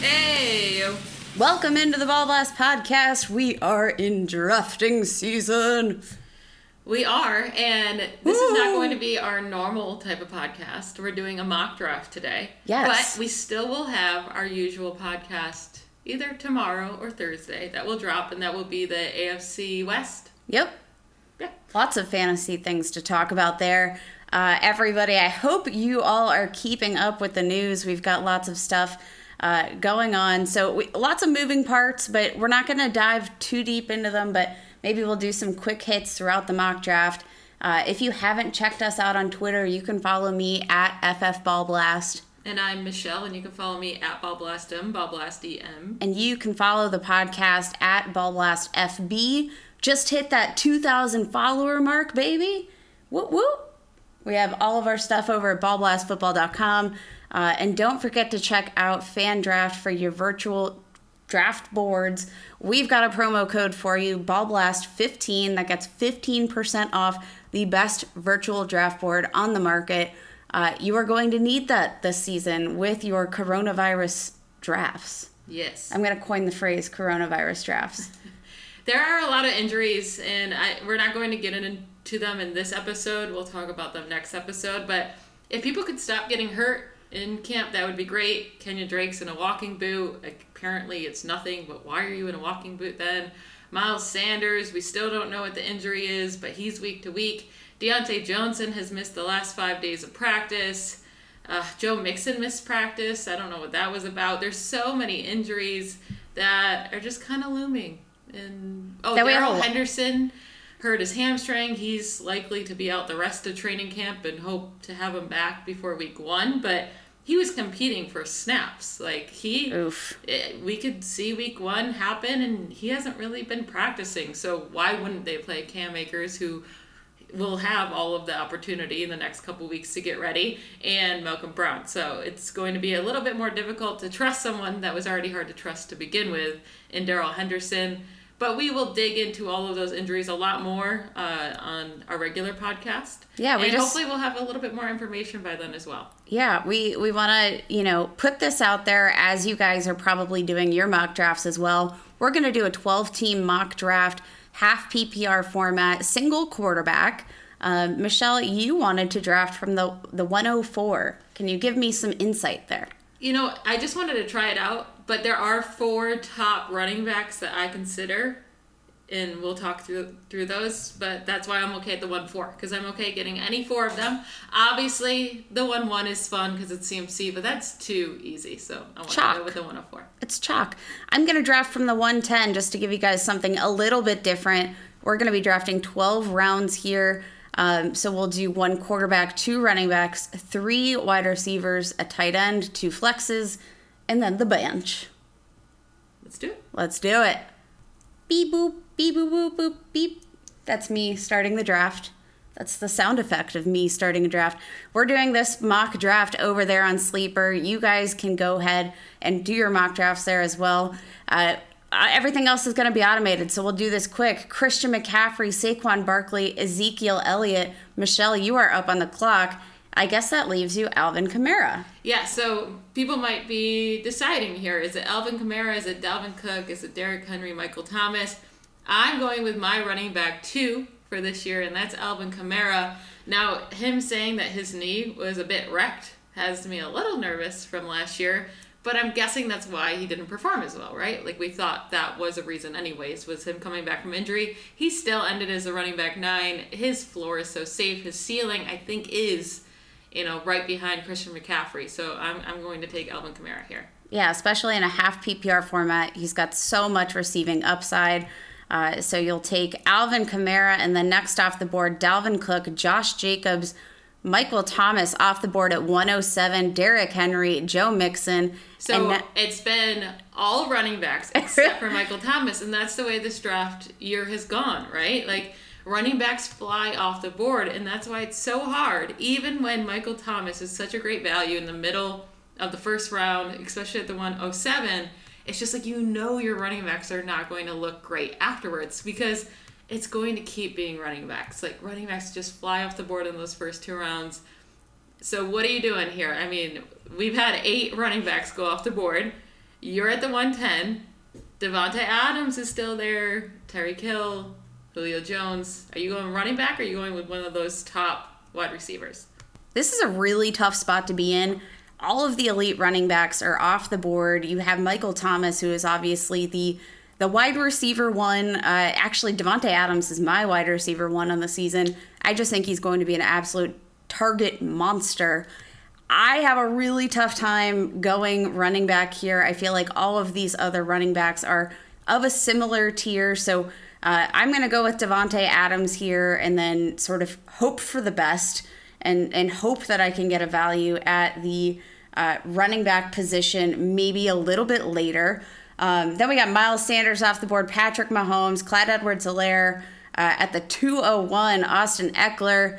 Hey, Welcome into the Ball Blast podcast. We are in drafting season. we are, and this is not going to be our normal type of podcast. We're doing a mock draft today. Yes. But we still will have our usual podcast either tomorrow or Thursday that will drop, and that will be the AFC West. Yep. Yeah. Lots of fantasy things to talk about there. Uh, everybody, I hope you all are keeping up with the news. We've got lots of stuff uh, going on. So, we, lots of moving parts, but we're not going to dive too deep into them. But maybe we'll do some quick hits throughout the mock draft. Uh, if you haven't checked us out on Twitter, you can follow me at FFBallBlast. And I'm Michelle, and you can follow me at BallBlastM, BallBlastDM. and you can follow the podcast at Ballblast FB. Just hit that 2,000 follower mark, baby. Whoop whoop. We have all of our stuff over at ballblastfootball.com. Uh, and don't forget to check out Fan Draft for your virtual draft boards. We've got a promo code for you, Ballblast15, that gets 15% off the best virtual draft board on the market. Uh, you are going to need that this season with your coronavirus drafts. Yes. I'm going to coin the phrase coronavirus drafts. There are a lot of injuries, and I, we're not going to get into them in this episode. We'll talk about them next episode. But if people could stop getting hurt in camp, that would be great. Kenyan Drake's in a walking boot. Apparently, it's nothing, but why are you in a walking boot then? Miles Sanders, we still don't know what the injury is, but he's week to week. Diontae Johnson has missed the last five days of practice. Uh, Joe Mixon missed practice. I don't know what that was about. There's so many injuries that are just kind of looming. And oh, That we have a Darrell Henderson hurt his hamstring. He's likely to be out the rest of training camp and hope to have him back before week one. But he was competing for snaps. Like he, Oof. eh, we could see week one happen, and he hasn't really been practicing. So why wouldn't they play Cam Akers, who will have all of the opportunity in the next couple weeks to get ready, and Malcolm Brown. So it's going to be a little bit more difficult to trust someone that was already hard to trust to begin with in Darrell Henderson. But we will dig into all of those injuries a lot more uh, on our regular podcast. Yeah, we and just- hopefully we'll have a little bit more information by then as well. Yeah, we, we want to, you know, put this out there as you guys are probably doing your mock drafts as well. We're going to do a 12 team mock draft, half PPR format, single quarterback. Um, Michelle, you wanted to draft from the, the 104. Can you give me some insight there? You know, I just wanted to try it out, but there are four top running backs that I consider, and we'll talk through through those. But that's why I'm okay at the one four because I'm okay getting any four of them. Obviously, the one one is fun because it's CMC, but that's too easy. So I want to go with the 104. It's chalk. I'm going to draft from the 110 just to give you guys something a little bit different. We're going to be drafting 12 rounds here. Um, so we'll do one quarterback, two running backs, three wide receivers, a tight end, two flexes, and then the bench. Let's do it. Let's do it. Beep boop, beep boop boop boop beep. That's me starting the draft. That's the sound effect of me starting a draft. We're doing this mock draft over there on Sleeper. You guys can go ahead and do your mock drafts there as well. Uh, uh, everything else is going to be automated, so we'll do this quick. Christian McCaffrey, Saquon Barkley, Ezekiel Elliott. Michelle, you are up on the clock. I guess that leaves you Alvin Kamara. Yeah, so people might be deciding here: is it Alvin Kamara? Is it Dalvin Cook? Is it Derrick Henry? Michael Thomas? I'm going with my running back two for this year, and that's Alvin Kamara. Now, him saying that his knee was a bit wrecked has me a little nervous from last year, but I'm guessing that's why he didn't perform as well, right? Like we thought that was a reason, anyways, was him coming back from injury. He still ended as a running back nine. His floor is so safe. His ceiling, I think, is you know, right behind Christian McCaffrey. So I'm, I'm going to take Alvin Kamara here. Yeah, especially in a half PPR format. He's got so much receiving upside. Uh, so you'll take Alvin Kamara, and then next off the board, Dalvin Cook, Josh Jacobs, Michael Thomas off the board at 107, Derrick Henry, Joe Mixon. So and it's been all running backs except for Michael Thomas, and that's the way this draft year has gone, right? Like running backs fly off the board, and that's why it's so hard. Even when Michael Thomas is such a great value in the middle of the first round, especially at the 107, it's just like you know your running backs are not going to look great afterwards because it's going to keep being running backs. Like running backs just fly off the board in those first two rounds. So what are you doing here? I mean, we've had eight running backs go off the board. You're at the 110. Davante Adams is still there. Tyreek Hill, Julio Jones. Are you going running back or are you going with one of those top wide receivers? This is a really tough spot to be in. All of the elite running backs are off the board. You have Michael Thomas, who is obviously the the wide receiver one. Uh, actually, Davante Adams is my wide receiver one on the season. I just think he's going to be an absolute target monster. I have a really tough time going running back here. I feel like all of these other running backs are of a similar tier. So uh, I'm going to go with Davante Adams here and then sort of hope for the best and, and hope that I can get a value at the uh, running back position maybe a little bit later. Um, then we got Miles Sanders off the board, Patrick Mahomes, Clyde Edwards Helaire uh, at the 201, Austin Ekeler.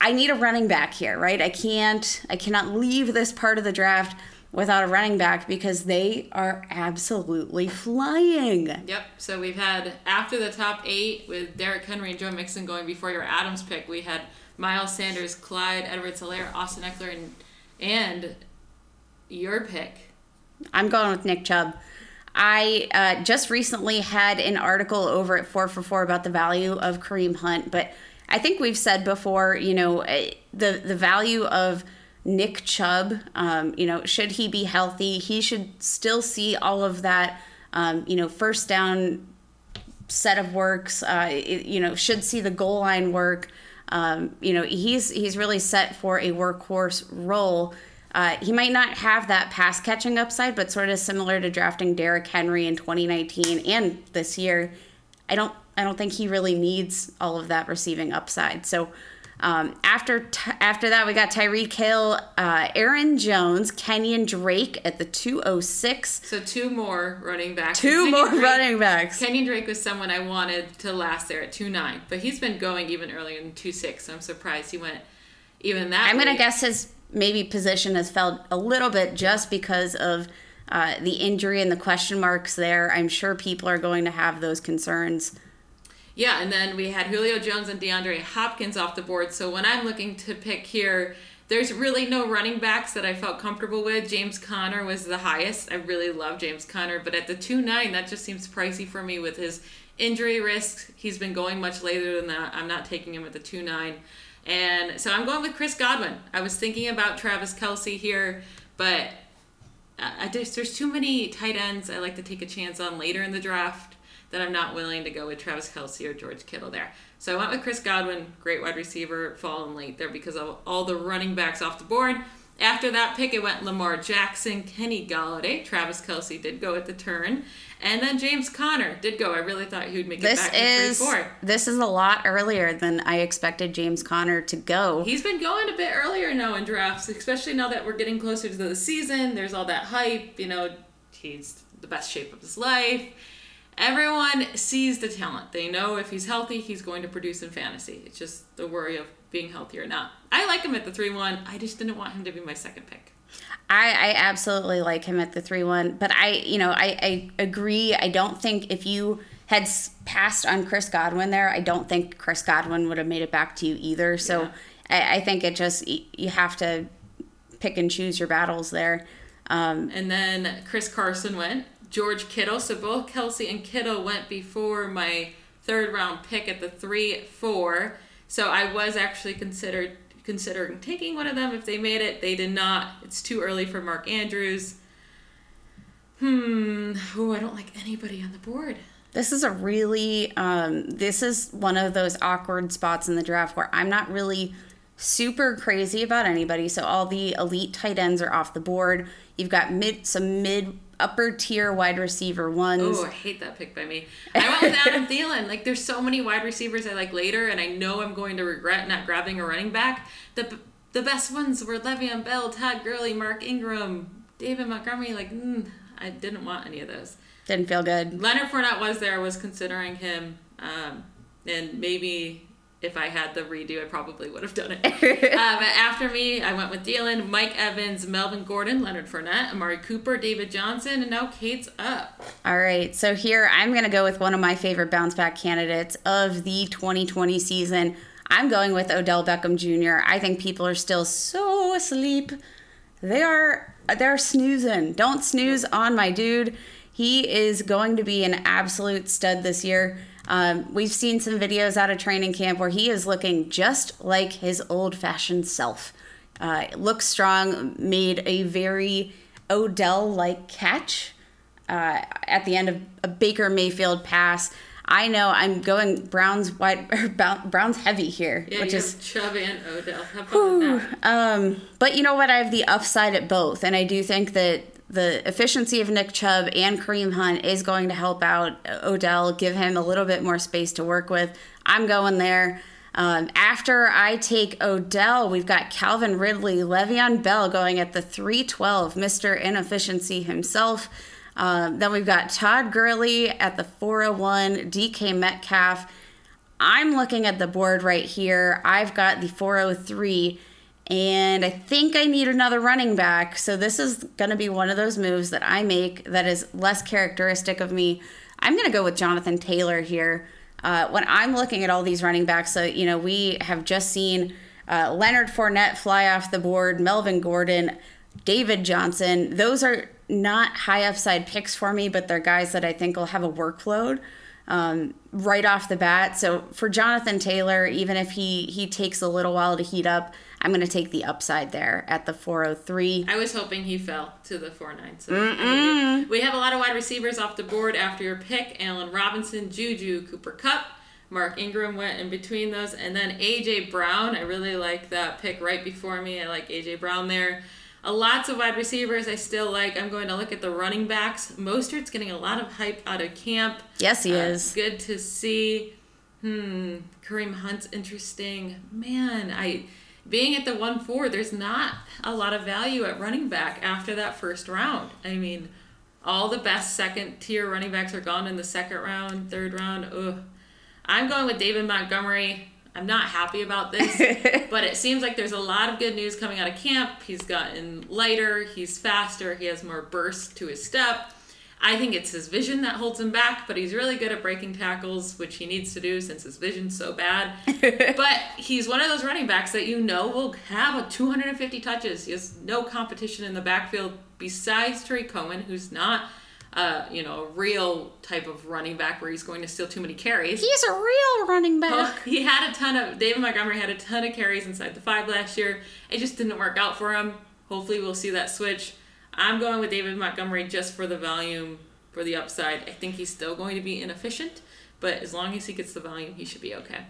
I need a running back here, right? I can't, I cannot leave this part of the draft without a running back because they are absolutely flying. Yep. So we've had after the top eight with Derrick Henry and Joe Mixon going before your Adams pick, we had Miles Sanders, Clyde Edwards Helaire, Austin Ekeler, and and your pick. I'm going with Nick Chubb. I uh, just recently had an article over at 4 for 4 about the value of Kareem Hunt, but I think we've said before, you know, eh, the, the value of Nick Chubb, um, you know, should he be healthy, he should still see all of that, um, you know, first down set of works, uh, it, you know, should see the goal line work. Um, you know, he's he's really set for a workhorse role. Uh, he might not have that pass catching upside, but sort of similar to drafting Derrick Henry in 2019 and this year. I don't I don't think he really needs all of that receiving upside. So um, after after that, we got Tyreek Hill, uh, Aaron Jones, Kenyan Drake at the 206. So two more running backs. Two Kenyan more Drake- running backs. Kenyan Drake was someone I wanted to last there at two nine, but he's been going even earlier in two six. So I'm surprised he went even that. I'm gonna guess his maybe position has felt a little bit just because of uh, the injury and the question marks there. I'm sure people are going to have those concerns. Yeah, and then we had Julio Jones and DeAndre Hopkins off the board. So when I'm looking to pick here, there's really no running backs that I felt comfortable with. James Conner was the highest. I really love James Conner, but at the 2 9, that just seems pricey for me with his injury risks. He's been going much later than that. I'm not taking him at the 2 9. And so I'm going with Chris Godwin. I was thinking about Travis Kelce here, but uh, I, I just, there's too many tight ends I like to take a chance on later in the draft that I'm not willing to go with Travis Kelce or George Kittle there. So I went with Chris Godwin, great wide receiver, fallen late there because of all the running backs off the board. After that pick, it went Lamar Jackson, Kenny Golladay, Travis Kelce did go at the turn, and then James Conner did go. I really thought he would make it This back to is three four. this is a lot earlier than I expected James Conner to go. He's been going a bit earlier now in drafts, especially now that we're getting closer to the season. There's all that hype, you know, he's the best shape of his life. Everyone sees the talent. They know if he's healthy, he's going to produce in fantasy. It's just the worry of being healthy or not. I like him at the 3 1. I just didn't want him to be my second pick. I, I absolutely like him at the three one, but I you know I, I agree. I don't think if you had passed on Chris Godwin there, I don't think Chris Godwin would have made it back to you either. So Yeah. I, I think it just you have to pick and choose your battles there. Um, And then Chris Carson went. George Kittle. So both Kelce and Kittle went before my third round pick at the 3 4. So I was actually considered considering taking one of them if they made it. They did not. It's too early for Mark Andrews. Hmm. Oh, I don't like anybody on the board. This is a really um, this is one of those awkward spots in the draft where I'm not really super crazy about anybody. So all the elite tight ends are off the board. You've got mid some mid upper tier wide receiver ones. Oh, I hate that pick by me. I went with Adam Thielen. Like, there's so many wide receivers I like later, and I know I'm going to regret not grabbing a running back. The the best ones were Le'Veon Bell, Todd Gurley, Mark Ingram, David Montgomery. Like, mm, I didn't want any of those. Didn't feel good. Leonard Fournette was there. I was considering him, um, and maybe if I had the redo, I probably would have done it. but um, after me, I went with Thielen, Mike Evans, Melvin Gordon, Leonard Fournette, Amari Cooper, David Johnson, and now Kate's up. All right, so here I'm going to go with one of my favorite bounce back candidates of the 2020 season. I'm going with Odell Beckham Jr. I think people are still so asleep. They are they're snoozing. Don't snooze on my dude. He is going to be an absolute stud this year. Um, we've seen some videos out of training camp where he is looking just like his old fashioned self. Uh, looks strong, made a very Odell like catch uh, at the end of a Baker Mayfield pass. I know I'm going Browns wide Browns heavy here, Yeah, which is Chubb and Odell. Fun with that. um, but you know what? I have the upside at both, and I do think that the efficiency of Nick Chubb and Kareem Hunt is going to help out Odell, give him a little bit more space to work with. I'm going there. Um, after I take Odell, we've got Calvin Ridley, Le'Veon Bell going at the 312, Mr. Inefficiency himself. Um, then we've got Todd Gurley at the 401, DK Metcalf. I'm looking at the board right here. I've got the 403, and I think I need another running back. So this is going to be one of those moves that I make that is less characteristic of me. I'm going to go with Jonathan Taylor here. Uh, when I'm looking at all these running backs, so you know we have just seen uh, Leonard Fournette fly off the board, Melvin Gordon, David Johnson. Those are not high upside picks for me, but they're guys that I think will have a workload um, right off the bat. So for Jonathan Taylor, even if he he takes a little while to heat up, I'm going to take the upside there at the 403. I was hoping he fell to the 4 9. So I mean, we have a lot of wide receivers off the board after your pick Allen Robinson, Juju, Cooper Kupp. Mark Ingram went in between those. And then A.J. Brown. I really like that pick right before me. I like A.J. Brown there. Uh, lots of wide receivers I still like. I'm going to look at the running backs. Mostert's getting a lot of hype out of camp. Yes, he Uh, is. Good to see. Hmm. Kareem Hunt's interesting. Man, I being at the one four, there's not a lot of value at running back after that first round. I mean, all the best second tier running backs are gone in the second round, third round. Ugh. I'm going with David Montgomery. I'm not happy about this, but it seems like there's a lot of good news coming out of camp. He's gotten lighter, he's faster, he has more burst to his step. I think it's his vision that holds him back, but he's really good at breaking tackles, which he needs to do since his vision's so bad. but he's one of those running backs that you know will have a 250 touches. He has no competition in the backfield besides Tarik Cohen, who's not, uh, you know, a real type of running back where he's going to steal too many carries. He's a real running back. Well, he had a ton of David Montgomery had a ton of carries inside the five last year. It just didn't work out for him. Hopefully, we'll see that switch. I'm going with David Montgomery just for the volume, for the upside. I think he's still going to be inefficient, but as long as he gets the volume, he should be okay.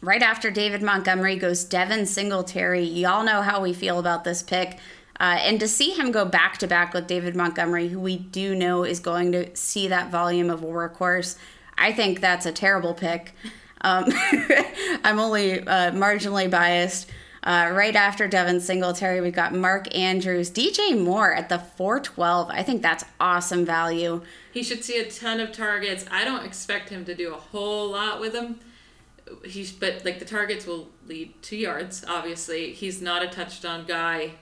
Right after David Montgomery goes Devin Singletary. Y'all know how we feel about this pick. Uh, and to see him go back to back with David Montgomery, who we do know is going to see that volume of a workhorse, I think that's a terrible pick. Um, I'm only uh, marginally biased. Uh, right after Devin Singletary, we've got Mark Andrews, DJ Moore at the 412. I think that's awesome value. He should see a ton of targets. I don't expect him to do a whole lot with them. He's but like the targets will lead to yards. Obviously, he's not a touchdown guy.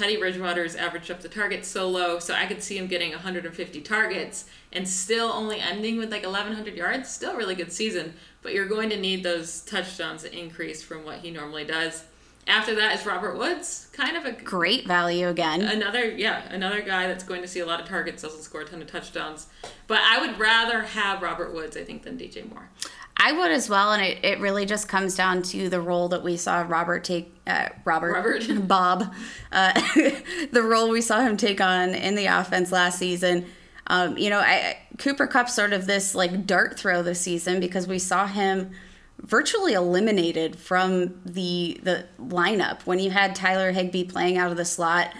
Teddy Bridgewater's averaged up the targets so low, so I could see him getting 150 targets and still only ending with like 1,100 yards. Still a really good season, but you're going to need those touchdowns to increase from what he normally does. After that is Robert Woods, kind of a Great value again. another yeah another guy that's going to see a lot of targets doesn't score a ton of touchdowns but i would rather have robert woods i think than dj moore I would as well, and it, it really just comes down to the role that we saw Robert take. Uh, Robert, Robert. Bob, uh, the role we saw him take on in the offense last season. Um, you know, I, Cooper Kupp sort of this like dart throw this season because we saw him virtually eliminated from the the lineup when you had Tyler Higbee playing out of the slot.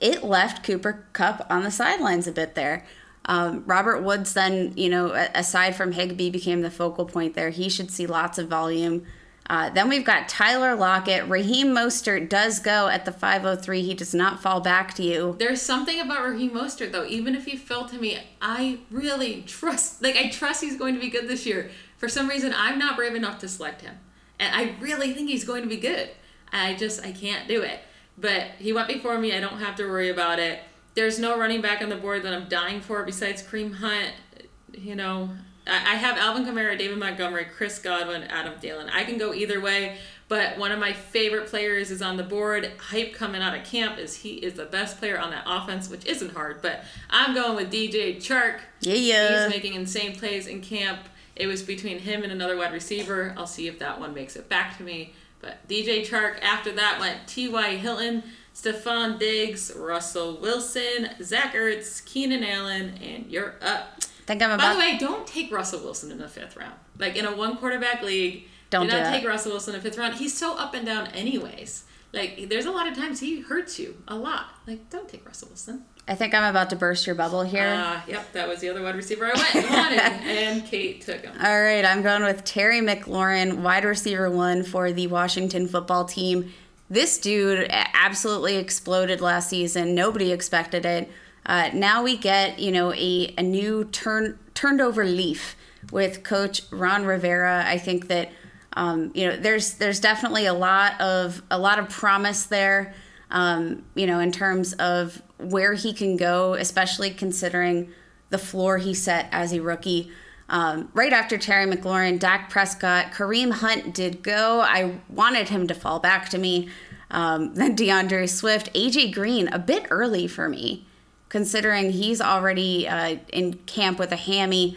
it left Cooper Kupp on the sidelines a bit there. Um, Robert Woods, then, you know, aside from Higbee, became the focal point there. He should see lots of volume. Uh, then we've got Tyler Lockett. Raheem Mostert does go at the 503. He does not fall back to you. There's something about Raheem Mostert, though. Even if he fell to me, I really trust, like, I trust he's going to be good this year. For some reason, I'm not brave enough to select him. And I really think he's going to be good. I just, I can't do it. But he went before me. I don't have to worry about it. There's no running back on the board that I'm dying for besides Kareem Hunt. You know, I have Alvin Kamara, David Montgomery, Chris Godwin, Adam Thielen. I can go either way, but one of my favorite players is on the board. Hype coming out of camp is he is the best player on that offense, which isn't hard. But I'm going with DJ Chark. Yeah, yeah. He's making insane plays in camp. It was between him and another wide receiver. I'll see if that one makes it back to me. But DJ Chark, after that, went T.Y. Hilton, Stefon Diggs, Russell Wilson, Zach Ertz, Keenan Allen, and you're up. Think I'm about. By the way, don't take Russell Wilson in the fifth round. Like in a one quarterback league, don't do not take Russell Wilson in the fifth round. He's so up and down, anyways. Like there's a lot of times he hurts you a lot. Like don't take Russell Wilson. I think I'm about to burst your bubble here. Uh, yep, that was the other wide receiver I went wanted, and Kate took him. All right, I'm going with Terry McLaurin, wide receiver one for the Washington football team. This dude absolutely exploded last season. Nobody expected it. Uh, now we get you know a, a new turn turned over leaf with Coach Ron Rivera. I think that um, you know there's there's definitely a lot of a lot of promise there. Um, you know in terms of where he can go, especially considering the floor he set as a rookie. Um, right after Terry McLaurin, Dak Prescott, Kareem Hunt did go. I wanted him to fall back to me. Um, then D'Andre Swift, AJ Green, a bit early for me, considering he's already uh, in camp with a hammy.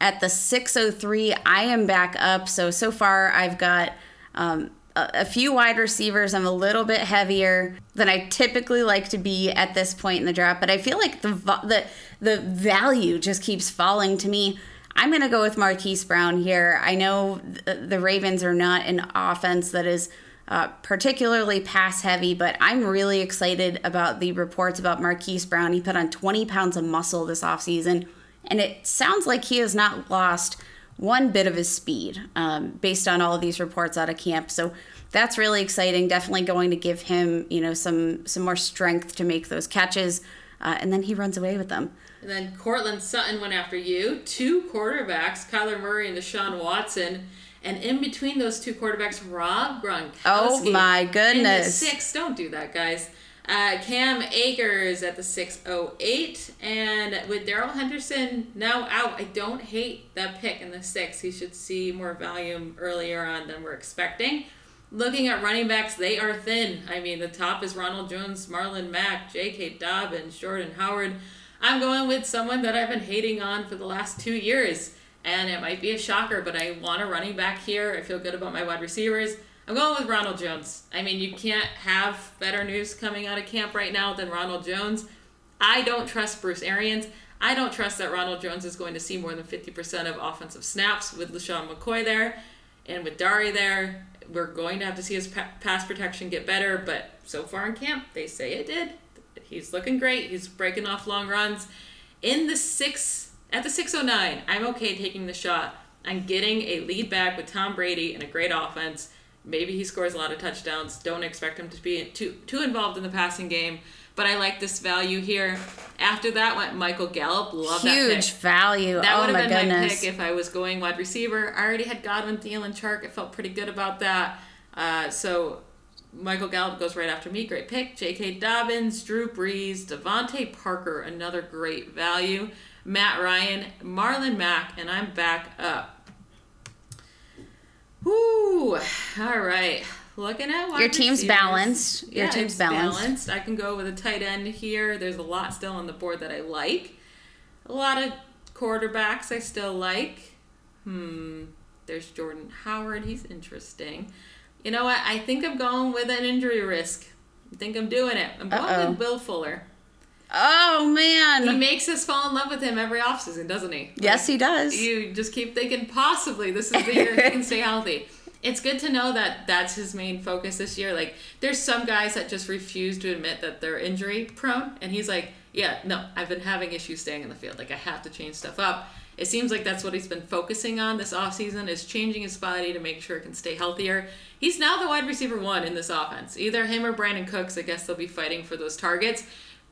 At the 603, I am back up. So, so far, I've got um, a, few wide receivers. I'm a little bit heavier than I typically like to be at this point in the draft, but I feel like the the the value just keeps falling to me. I'm going to go with Marquise Brown here. I know the Ravens are not an offense that is uh, particularly pass heavy, but I'm really excited about the reports about Marquise Brown. He put on 20 pounds of muscle this offseason, and it sounds like he has not lost one bit of his speed um, based on all of these reports out of camp. So that's really exciting. Definitely going to give him, you know, some some more strength to make those catches, uh, and then he runs away with them. And then Courtland Sutton went after you. Two quarterbacks, Kyler Murray and Deshaun Watson. And in between those two quarterbacks, Rob Gronkowski. Oh my goodness! six. Don't do that, guys. Uh, Cam Akers at the 608. And with Darrell Henderson now out, I don't hate that pick in the six. He should see more volume earlier on than we're expecting. Looking at running backs, they are thin. I mean, the top is Ronald Jones, Marlon Mack, J.K. Dobbins, Jordan Howard. I'm going with someone that I've been hating on for the last two years. And it might be a shocker, but I want a running back here. I feel good about my wide receivers. I'm going with Ronald Jones. I mean, you can't have better news coming out of camp right now than Ronald Jones. I don't trust Bruce Arians. I don't trust that Ronald Jones is going to see more than 50% of offensive snaps with LeSean McCoy there and with Dari there. We're going to have to see his pass protection get better, but so far in camp, they say it did. He's looking great. He's breaking off long runs. In the six, at the 609, I'm okay taking the shot on getting a lead back with Tom Brady and a great offense Maybe he scores a lot of touchdowns. Don't expect him to be too too involved in the passing game. But I like this value here. After that went Michael Gallup. Love Huge that pick. value. That oh would have been goodness. my pick if I was going wide receiver. I already had Godwin, Thielen, Chark. I felt pretty good about that. Uh, so Michael Gallup goes right after me. Great pick. J.K. Dobbins, Drew Brees, DeVante Parker, another great value. Matt Ryan, Marlon Mack, and I'm back up. Whoo! All right. Looking at your team's receivers. balanced. Your yeah, team's balanced. balanced. I can go with a tight end here. There's a lot still on the board that I like. A lot of quarterbacks I still like. Hmm. There's Jordan Howard. He's interesting. You know what? I think I'm going with an injury risk. I think I'm doing it. I'm going Uh-oh. with Will Fuller. Oh man. He makes us fall in love with him every offseason, doesn't he? yes, he does. You just keep thinking possibly this is the year he can stay healthy. it's good to know that that's his main focus this year. Like, there's some guys that just refuse to admit that they're injury prone, and he's like, yeah, no, I've been having issues staying in the field. Like, I have to change stuff up. It seems like that's what he's been focusing on this offseason is changing his body to make sure it can stay healthier. He's now the wide receiver one in this offense. Either him or Brandin Cooks, I guess they'll be fighting for those targets.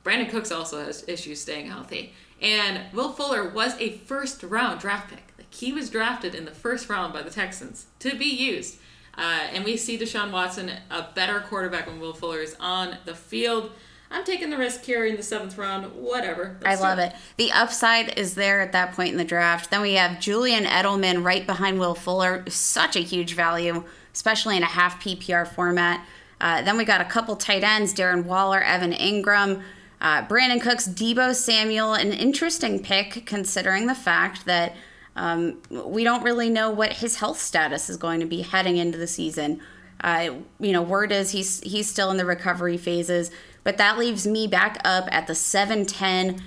Brandin Cooks also has issues staying healthy. And Will Fuller was a first round draft pick. Like he was drafted in the first round by the Texans to be used. Uh, and we see Deshaun Watson, a better quarterback when Will Fuller is on the field. I'm taking the risk here in the seventh round. Whatever. I love it. The upside is there at that point in the draft. Then we have Julian Edelman right behind Will Fuller. Such a huge value, especially in a half PPR format. Uh, then we got a couple tight ends Darren Waller, Evan Engram. Uh, Brandin Cooks, Deebo Samuel, an interesting pick considering the fact that um, we don't really know what his health status is going to be heading into the season. Uh, you know, word is he's he's still in the recovery phases, but that leaves me back up at the seven ten.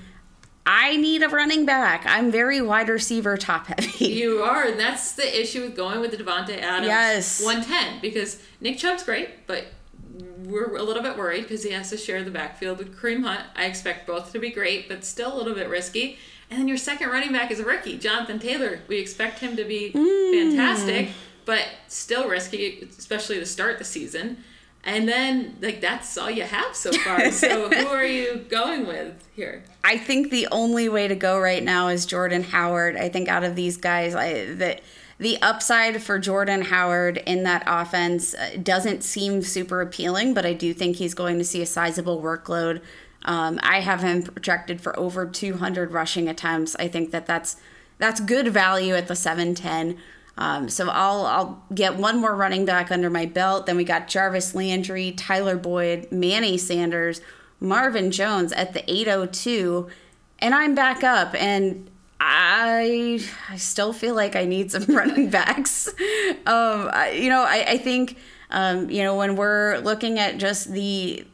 I need a running back. I'm very wide receiver top heavy. You are, and that's the issue with going with the Davante Adams Yes. 110 because Nick Chubb's great, but we're a little bit worried because he has to share the backfield with Kareem Hunt. I expect both to be great, but still a little bit risky. And then your second running back is a rookie, Jonathan Taylor. We expect him to be mm. fantastic, but still risky, especially to start the season. And then, like, that's all you have so far. so, who are you going with here? I think the only way to go right now is Jordan Howard. I think out of these guys, I that the upside for Jordan Howard in that offense uh, doesn't seem super appealing, but I do think he's going to see a sizable workload. Um, I have him projected for over 200 rushing attempts. I think that that's that's good value at the 710. Um, so I'll I'll get one more running back under my belt. Then we got Jarvis Landry, Tyler Boyd, Manny Sanders, Marvin Jones at the 802, and I'm back up. And I I still feel like I need some running backs. Um, I, you know, I, I think um, you know when we're looking at just the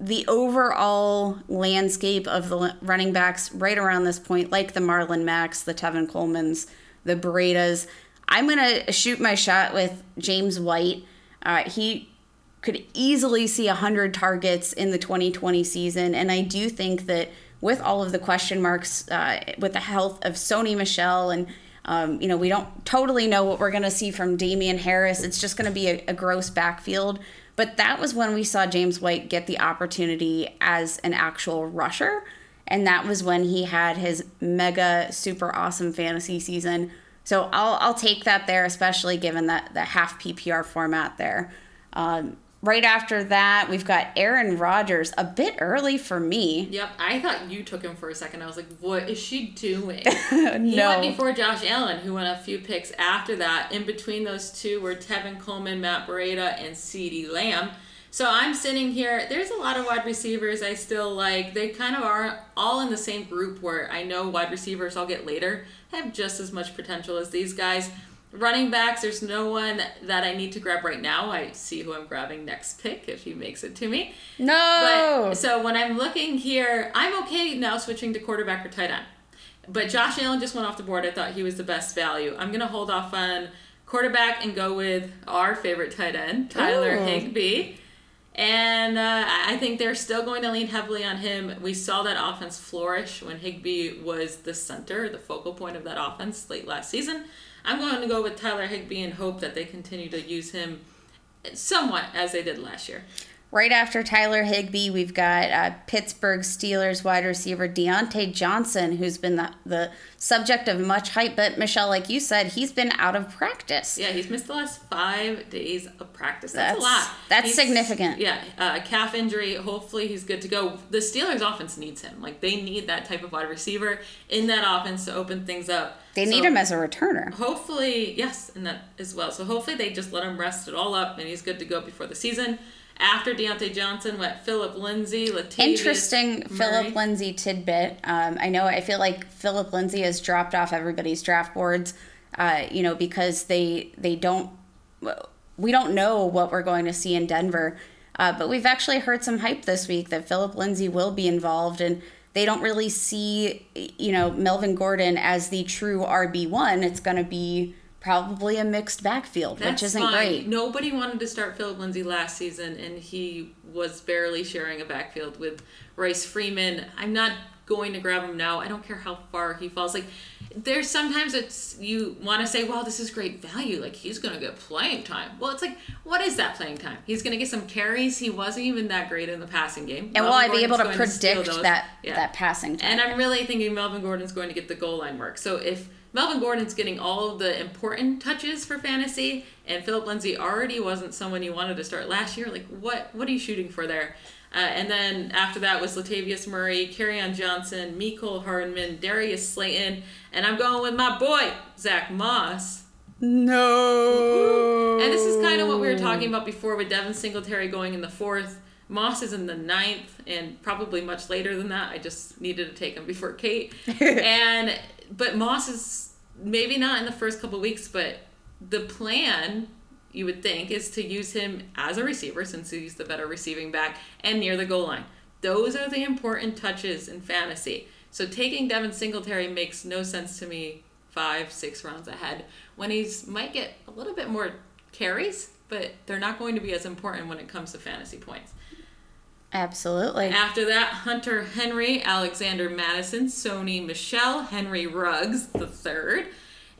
the overall landscape of the running backs right around this point, like the Marlon Max, the Tevin Colemans, the Breidas, I'm gonna shoot my shot with James White. Uh, he could easily see 100 targets in the 2020 season. And I do think that with all of the question marks uh, with the health of Sony Michel and um, you know, we don't totally know what we're going to see from Damien Harris. It's just going to be a, a gross backfield. But that was when we saw James White get the opportunity as an actual rusher. And that was when he had his mega super awesome fantasy season. So I'll, I'll take that there, especially given that the half PPR format there. Um, right after that, we've got Aaron Rodgers, a bit early for me. Yep, I thought you took him for a second. I was like, what is she doing? no. He went before Josh Allen, who went a few picks after that. In between those two were Tevin Coleman, Matt Breida, and CeeDee Lamb. So I'm sitting here. There's a lot of wide receivers I still like. They kind of are all in the same group where I know wide receivers I'll get later have just as much potential as these guys. Running backs, there's no one that I need to grab right now. I see who I'm grabbing next pick if he makes it to me. No. But so when I'm looking here, I'm okay now switching to quarterback or tight end. But Josh Allen just went off the board. I thought he was the best value. I'm gonna hold off on quarterback and go with our favorite tight end, Tyler Ooh. Higbee. And uh, I think they're still going to lean heavily on him. We saw that offense flourish when Higbee was the center, the focal point of that offense late last season. I'm going to go with Tyler Higbee and hope that they continue to use him somewhat as they did last year. Right after Tyler Higbee, we've got uh, Pittsburgh Steelers wide receiver Diontae Johnson, who's been the, the subject of much hype. But Michelle, like you said, he's been out of practice. Yeah, he's missed the last five days of practice. That's, That's- a lot. that's He's- significant. Yeah, uh, calf injury. Hopefully, he's good to go. The Steelers' offense needs him. Like they need that type of wide receiver in that offense to open things up. They So need him as a returner. Hopefully, yes, and that as well. So hopefully, they just let him rest it all up, and he's good to go before the season. After Diontae Johnson went Philip Lindsay, Latavius Interesting. Philip Lindsay tidbit. Um, I know I feel like Philip Lindsay has dropped off everybody's draft boards, uh, you know, because they they don't we don't know what we're going to see in Denver. Uh, but we've actually heard some hype this week that Philip Lindsay will be involved, and they don't really see, you know, Melvin Gordon as the true RB one. It's going to be probably a mixed backfield, That's which isn't fine. great. Nobody wanted to start Philip Lindsay last season, and he was barely sharing a backfield with Royce Freeman. I'm not going to grab him now. I don't care how far he falls. Like there's sometimes it's you want to say, "Well, this is great value. Like he's going to get playing time." Well, it's like, what is that playing time? He's going to get some carries. He wasn't even that great in the passing game. And will I be able to Gordon's going steal predict those. that Yeah. that passing time? And I'm really thinking Melvin Gordon's going to get the goal line work. So if Melvin Gordon's getting all of the important touches for fantasy, and Philip Lindsay already wasn't someone you wanted to start last year, like what what are you shooting for there? Uh, and then after that was Latavius Murray, Kerryon Johnson, Mecole Hardman, Darius Slayton, and I'm going with my boy Zach Moss. no. And this is kind of what we were talking about before with Devin Singletary going in the fourth. Moss is in the ninth and probably much later than that. I just needed to take him before Kate. and but Moss is maybe not in the first couple weeks, but the plan you would think is to use him as a receiver since he's the better receiving back and near the goal line. Those are the important touches in fantasy. So taking Devin Singletary makes no sense to me five, six rounds ahead when he's might get a little bit more carries, but they're not going to be as important when it comes to fantasy points. Absolutely. After that, Hunter Henry, Alexander Mattison, Sony Michel, Henry Ruggs the third,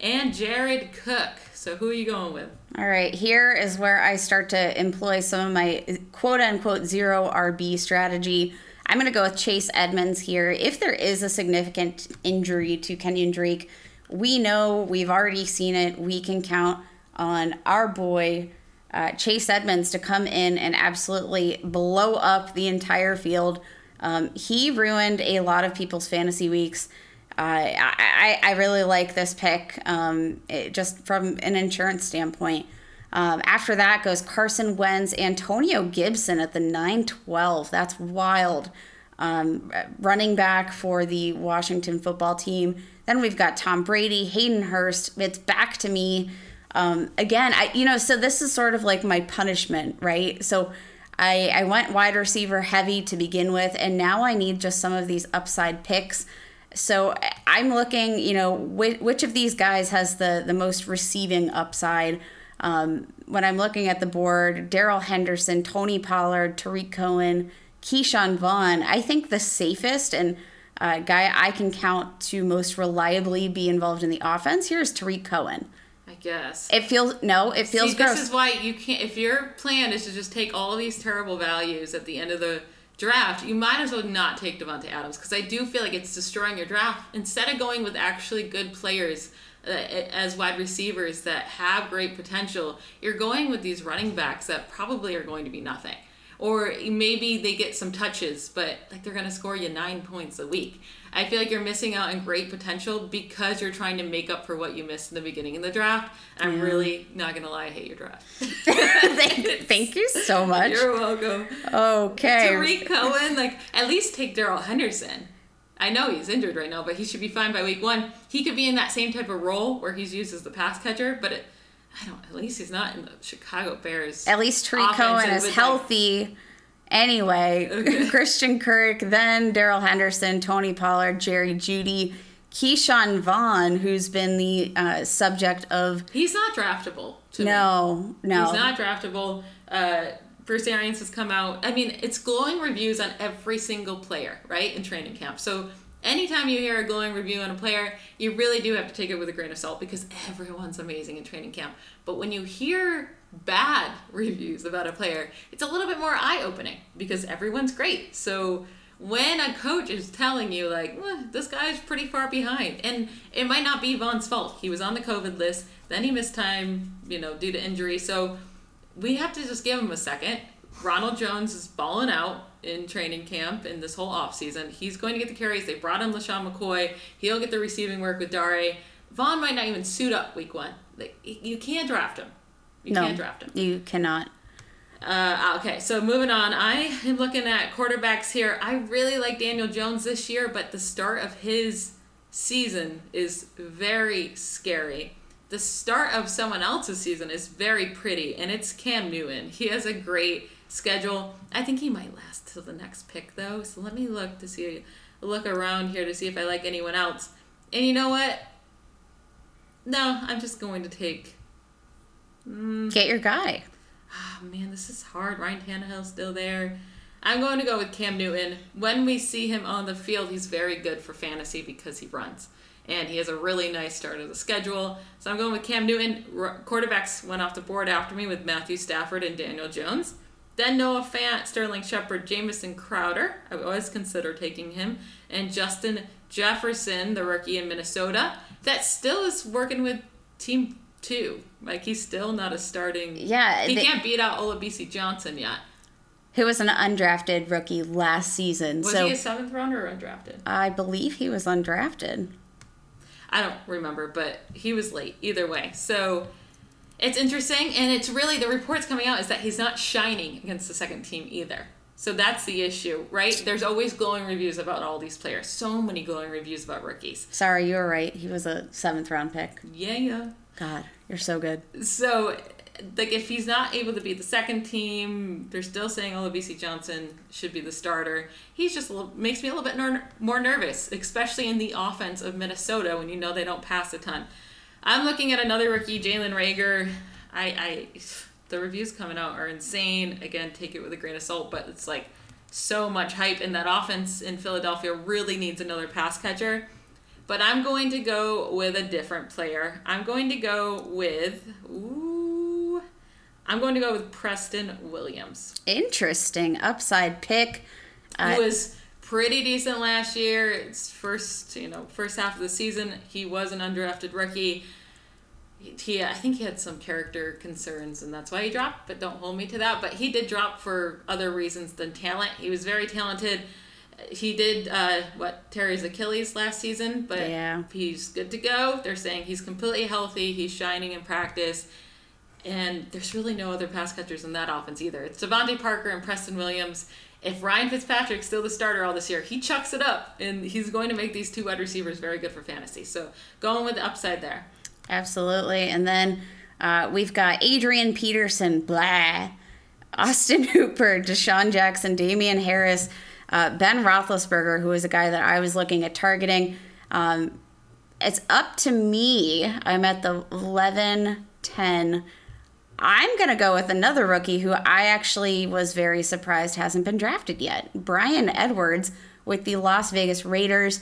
and Jared Cook. So who are you going with? All right, here is where I start to employ some of my quote unquote zero RB strategy. I'm going to go with Chase Edmonds here. If there is a significant injury to Kenyan Drake, we know we've already seen it. We can count on our boy uh, Chase Edmonds to come in and absolutely blow up the entire field. Um, he ruined a lot of people's fantasy weeks. Uh, I, I, really like this pick um, it, just from an insurance standpoint. Um, after that goes Carson Wentz, Antonio Gibson at the 9 12. That's wild. Um, running back for the Washington football team. Then we've got Tom Brady, Hayden Hurst. It's back to me. Um, again, I you know, so this is sort of like my punishment, right? So I I went wide receiver heavy to begin with, and now I need just some of these upside picks. So I'm looking, you know, which, which of these guys has the the most receiving upside? Um, when I'm looking at the board, Darrell Henderson, Tony Pollard, Tarik Cohen, Ke'Shawn Vaughn. I think the safest and uh, guy I can count to most reliably be involved in the offense here is Tarik Cohen. Guess. It feels no, it feels See, gross. this is why you can't. If your plan is to just take all these terrible values at the end of the draft, you might as well not take Davante Adams because I do feel like it's destroying your draft. Instead of going with actually good players uh, as wide receivers that have great potential, you're going with these running backs that probably are going to be nothing. Or maybe they get some touches, but like they're going to score you nine points a week. I feel like you're missing out on great potential because you're trying to make up for what you missed in the beginning in the draft. And I'm really not going to lie, I hate your draft. thank, thank you so much. You're welcome. Okay. Tarik Cohen, like at least take Darrell Henderson. I know he's injured right now, but he should be fine by week one. He could be in that same type of role where he's used as the pass catcher, but it, I don't. At least he's not in the Chicago Bears. At least Tarik Cohen is with, like, healthy. Anyway, Okay. Christian Kirk, then Darrell Henderson, Tony Pollard, Jerry Jeudy, Ke'Shawn Vaughn, who's been the uh, subject of he's not draftable. To me. no, no. He's not draftable. Uh, Bruce Arians has come out. I mean, it's glowing reviews on every single player, right, in training camp. So anytime you hear a glowing review on a player, you really do have to take it with a grain of salt because everyone's amazing in training camp. But when you hear bad reviews about a player, it's a little bit more eye opening because everyone's great. So when a coach is telling you like "Eh, this guy's pretty far behind and it might not be Vaughn's fault he was on the covid list then he missed time you know due to injury so we have to just give him a second. Ronald jones is balling out in training camp in this whole offseason. He's going to get the carries they brought him LeSean mccoy he'll get the receiving work with dare. Vaughn might not even suit up week one. You can't draft him you no, can't draft him you cannot. uh, okay, so moving on. I am looking at quarterbacks here. I really like Daniel Jones this year, but the start of his season is very scary. The start of someone else's season is very pretty, and it's Cam Newton. He has a great schedule. I think he might last till the next pick, though. So let me look to see, look around here to see if I like anyone else. And you know what? No, I'm just going to take. Get your guy. Oh man, this is hard. Ryan Tannehill's still there. I'm going to go with Cam Newton. When we see him on the field, he's very good for fantasy because he runs. And he has a really nice start of the schedule. So I'm going with Cam Newton. R- quarterbacks went off the board after me with Matthew Stafford and Daniel Jones. Then Noah Fant, Sterling Shepard, Jamison Crowder. I would always consider taking him. And Justin Jefferson, the rookie in Minnesota, that still is working with Team 2. Like, he's still not a starting. Yeah, He they- can't beat out Olabisi Johnson yet. Who was an undrafted rookie last season. Was so he a seventh rounder or undrafted? I believe he was undrafted. I don't remember, but he was late either way. So it's interesting, and it's really the reports coming out is that he's not shining against the second team either. So that's the issue, right? There's always glowing reviews about all these players. So many glowing reviews about rookies. Sorry, you were right. He was a seventh round pick. Yeah, yeah. God, you're so good. So, like, if he's not able to be the second team, they're still saying oh, Olabisi Johnson should be the starter. He's just little, makes me a little bit ner- more nervous, especially in the offense of Minnesota when you know they don't pass a ton. I'm looking at another rookie, Jalen Reagor. I, I, the reviews coming out are insane. Again, take it with a grain of salt, but it's like so much hype, and that offense in Philadelphia really needs another pass catcher. But I'm going to go with a different player. I'm going to go with ooh, I'm going to go with Preston Williams. Interesting upside pick. He Uh, was pretty decent last year. It's first, you know, first half of the season. He was an undrafted rookie. He, he- I think he had some character concerns, and that's why he dropped. But don't hold me to that. But he did drop for other reasons than talent. He was very talented. He did uh, what Terry's Achilles last season, but Yeah. he's good to go. They're saying he's completely healthy. He's shining in practice. And there's really no other pass catchers in that offense either. It's DeVante Parker and Preston Williams. If Ryan Fitzpatrick's still the starter all this year, he chucks it up, and he's going to make these two wide receivers very good for fantasy. So going with the upside there. Absolutely. And then uh, we've got Adrian Peterson, blah, Austin Hooper, DeSean Jackson, Damien Harris, uh, Ben Roethlisberger, who is a guy that I was looking at targeting. Um, it's up to me. I'm at the 11 10. I'm going to go with another rookie who I actually was very surprised hasn't been drafted yet. Bryan Edwards with the Las Vegas Raiders.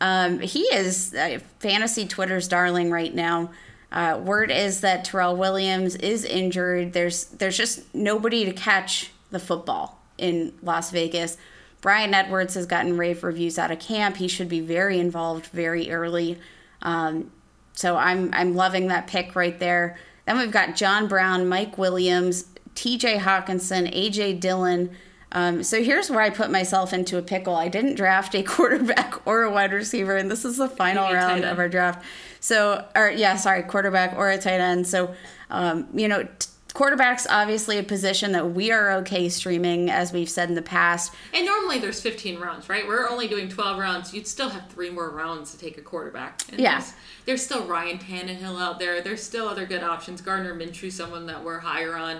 Um, he is fantasy Twitter's darling right now. Uh, word is that Tyrell Williams is injured. There's there's just nobody to catch the football in Las Vegas. Bryan Edwards has gotten rave reviews out of camp. He should be very involved very early. Um, so I'm I'm loving that pick right there. Then we've got John Brown, Mike Williams, T.J. Hockenson, A.J. Dillon. Um, so here's where I put myself into a pickle. I didn't draft a quarterback or a wide receiver, and this is the final round of our draft. So, or yeah, sorry, quarterback or a tight end. So, um, you know, t- quarterback's obviously a position that we are okay streaming, as we've said in the past. And normally there's 15 rounds, right? We're only doing 12 rounds. You'd still have three more rounds to take a quarterback. And Yeah. There's, there's still Ryan Tannehill out there. There's still other good options. Gardner Minshew, someone that we're higher on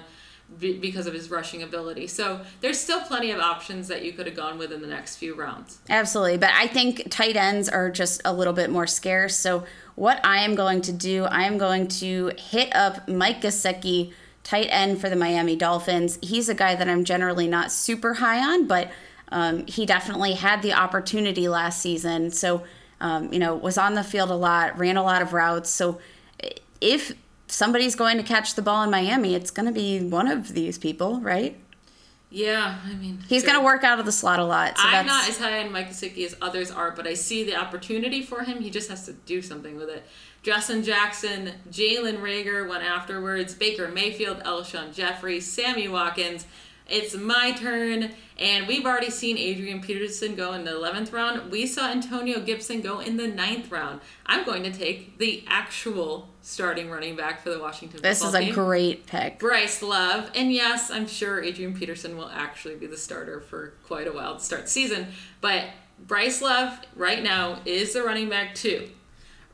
because of his rushing ability. So there's still plenty of options that you could have gone with in the next few rounds. Absolutely. But I think tight ends are just a little bit more scarce. So, what I am going to do, I am going to hit up Mike Gesicki, tight end for the Miami Dolphins. He's a guy that I'm generally not super high on, but um, he definitely had the opportunity last season. So, um, you know, was on the field a lot, ran a lot of routes. So, if somebody's going to catch the ball in Miami, it's going to be one of these people, right? Yeah, I mean, He's sure. going to work out of the slot a lot. So I'm not as high on Mike Gesicki as others are, but I see the opportunity for him. He just has to do something with it. Justin Jackson, Jalen Reagor went afterwards, Baker Mayfield, Alshon Jeffery, Sammy Watkins. It's my turn, and we've already seen Adrian Peterson go in the 11th round. We saw Antonio Gibson go in the 9th round. I'm going to take the actual starting running back for the Washington this is a team. great pick. Bryce Love. And yes, I'm sure Adrian Peterson will actually be the starter for quite a while to start the season. But Bryce Love right now is the running back too.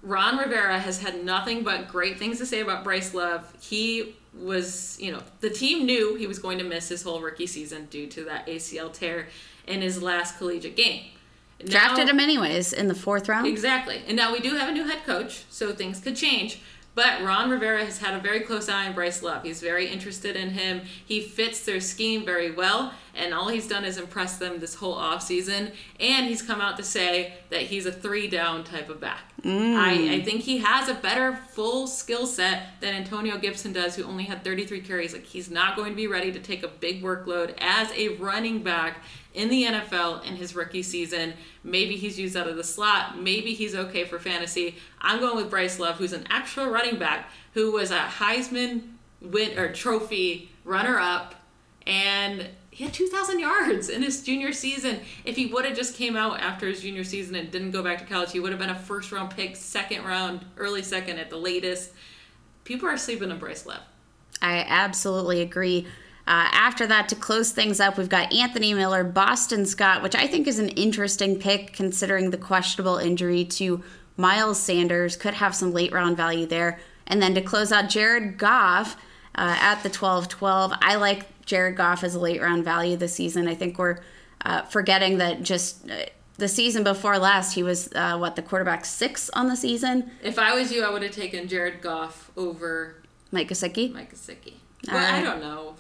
Ron Rivera has had nothing but great things to say about Bryce Love. He was, you know, the team knew he was going to miss his whole rookie season due to that ACL tear in his last collegiate game. Drafted him anyways in the fourth round. Exactly. And now we do have a new head coach, so things could change. But Ron Rivera has had a very close eye on Bryce Love. He's very interested in him. He fits their scheme very well, and all he's done is impress them this whole offseason. And he's come out to say that he's a three down type of back. Mm. I, I think he has a better full skill set than Antonio Gibson does, who only had 33 carries. Like, he's not going to be ready to take a big workload as a running back in the NFL in his rookie season. Maybe he's used out of the slot. Maybe he's okay for fantasy. I'm going with Bryce Love, who's an actual running back who was a Heisman win or trophy runner up, and he had 2,000 yards in his junior season. If he would have just came out after his junior season and didn't go back to college, he would have been a first round pick, second round, early second at the latest. People are sleeping on Bryce Love. I absolutely agree. Uh, after that, to close things up, we've got Anthony Miller, Boston Scott, which I think is an interesting pick considering the questionable injury to Miles Sanders. Could have some late round value there. And then to close out, Jared Goff uh, at the 12 12. I like Jared Goff as a late round value this season. I think we're uh, forgetting that just uh, the season before last, he was, uh, what, the quarterback six on the season? If I was you, I would have taken Jared Goff over Mike Gesicki. Mike Gesicki. Well, I don't know.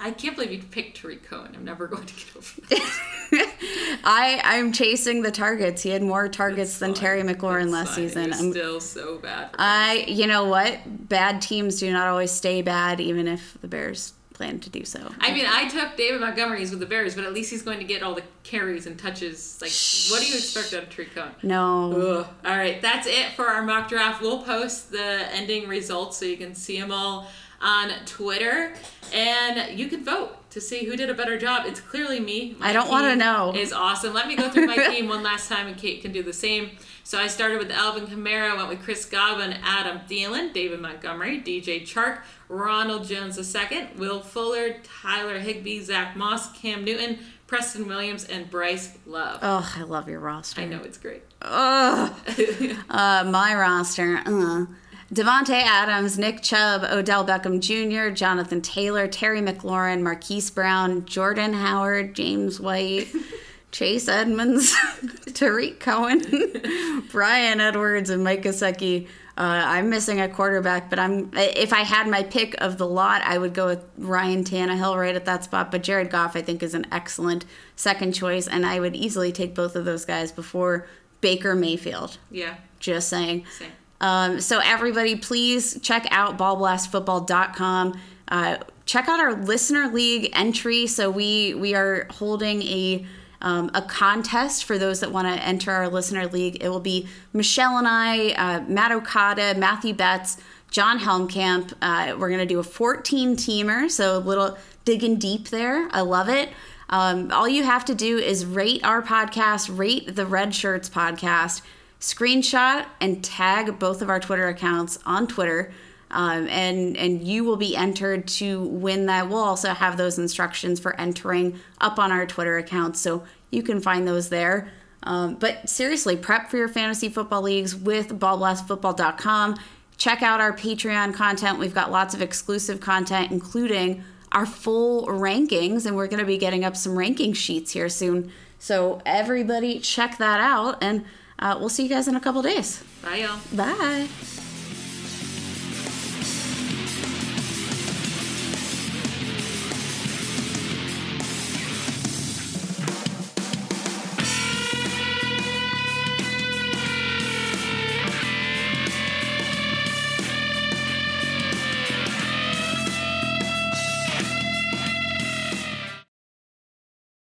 I can't believe you picked Tarik Cohen. I'm never going to get over that. I I'm chasing the targets. He had more targets than Fine. Terry McLaurin It's last fine. season. You're I'm- still so bad. I you know what? Bad teams do not always stay bad, even if the Bears plan to do so. I mean, I took David Montgomery's with the Bears, but at least he's going to get all the carries and touches. Like, what do you expect out of Tarik Cohen? no. Ugh. All right, that's it for our mock draft. We'll post the ending results so you can see them all on Twitter, and you can vote to see who did a better job. It's clearly me. My I don't wanna know. Is awesome. Let me go through my team one last time, and Kate can do the same. So I started with Alvin Kamara, went with Chris Godwin, Adam Thielen, David Montgomery, DJ Chark, Ronald Jones II, Will Fuller, Tyler Higbee, Zach Moss, Cam Newton, Preston Williams, and Bryce Love. Oh, I love your roster. I know it's great. Ugh. uh, my roster. Uh. Davante Adams, Nick Chubb, Odell Beckham Jr., Jonathan Taylor, Terry McLaurin, Marquise Brown, Jordan Howard, James White, Chase Edmonds, Tarik Cohen, Bryan Edwards, and Mike Gesicki. Uh, I'm missing a quarterback, but I'm if I had my pick of the lot, I would go with Ryan Tannehill right at that spot. But Jared Goff, I think, is an excellent second choice, and I would easily take both of those guys before Baker Mayfield. Yeah, Just saying. same. Um, so everybody, please check out ballblastfootball.com. Uh, check out our listener league entry. So we we are holding a um, a contest for those that want to enter our listener league. It will be Michelle and I, uh, Matt Okada, Matthew Betts, John Helmkamp. Uh, we're gonna do a 14 teamer, so a little digging deep there. I love it. Um, all you have to do is rate our podcast, rate the Red Shirts podcast screenshot and tag both of our Twitter accounts on Twitter. Um, and and you will be entered to win that. We'll also have those instructions for entering up on our Twitter account, so you can find those there. Um, but seriously, prep for your fantasy football leagues with ballblastfootball.com. Check out our Patreon content. We've got lots of exclusive content, including our full rankings, and we're going to be getting up some ranking sheets here soon. So everybody, check that out, and uh, we'll see you guys in a couple days. Bye, y'all. Bye.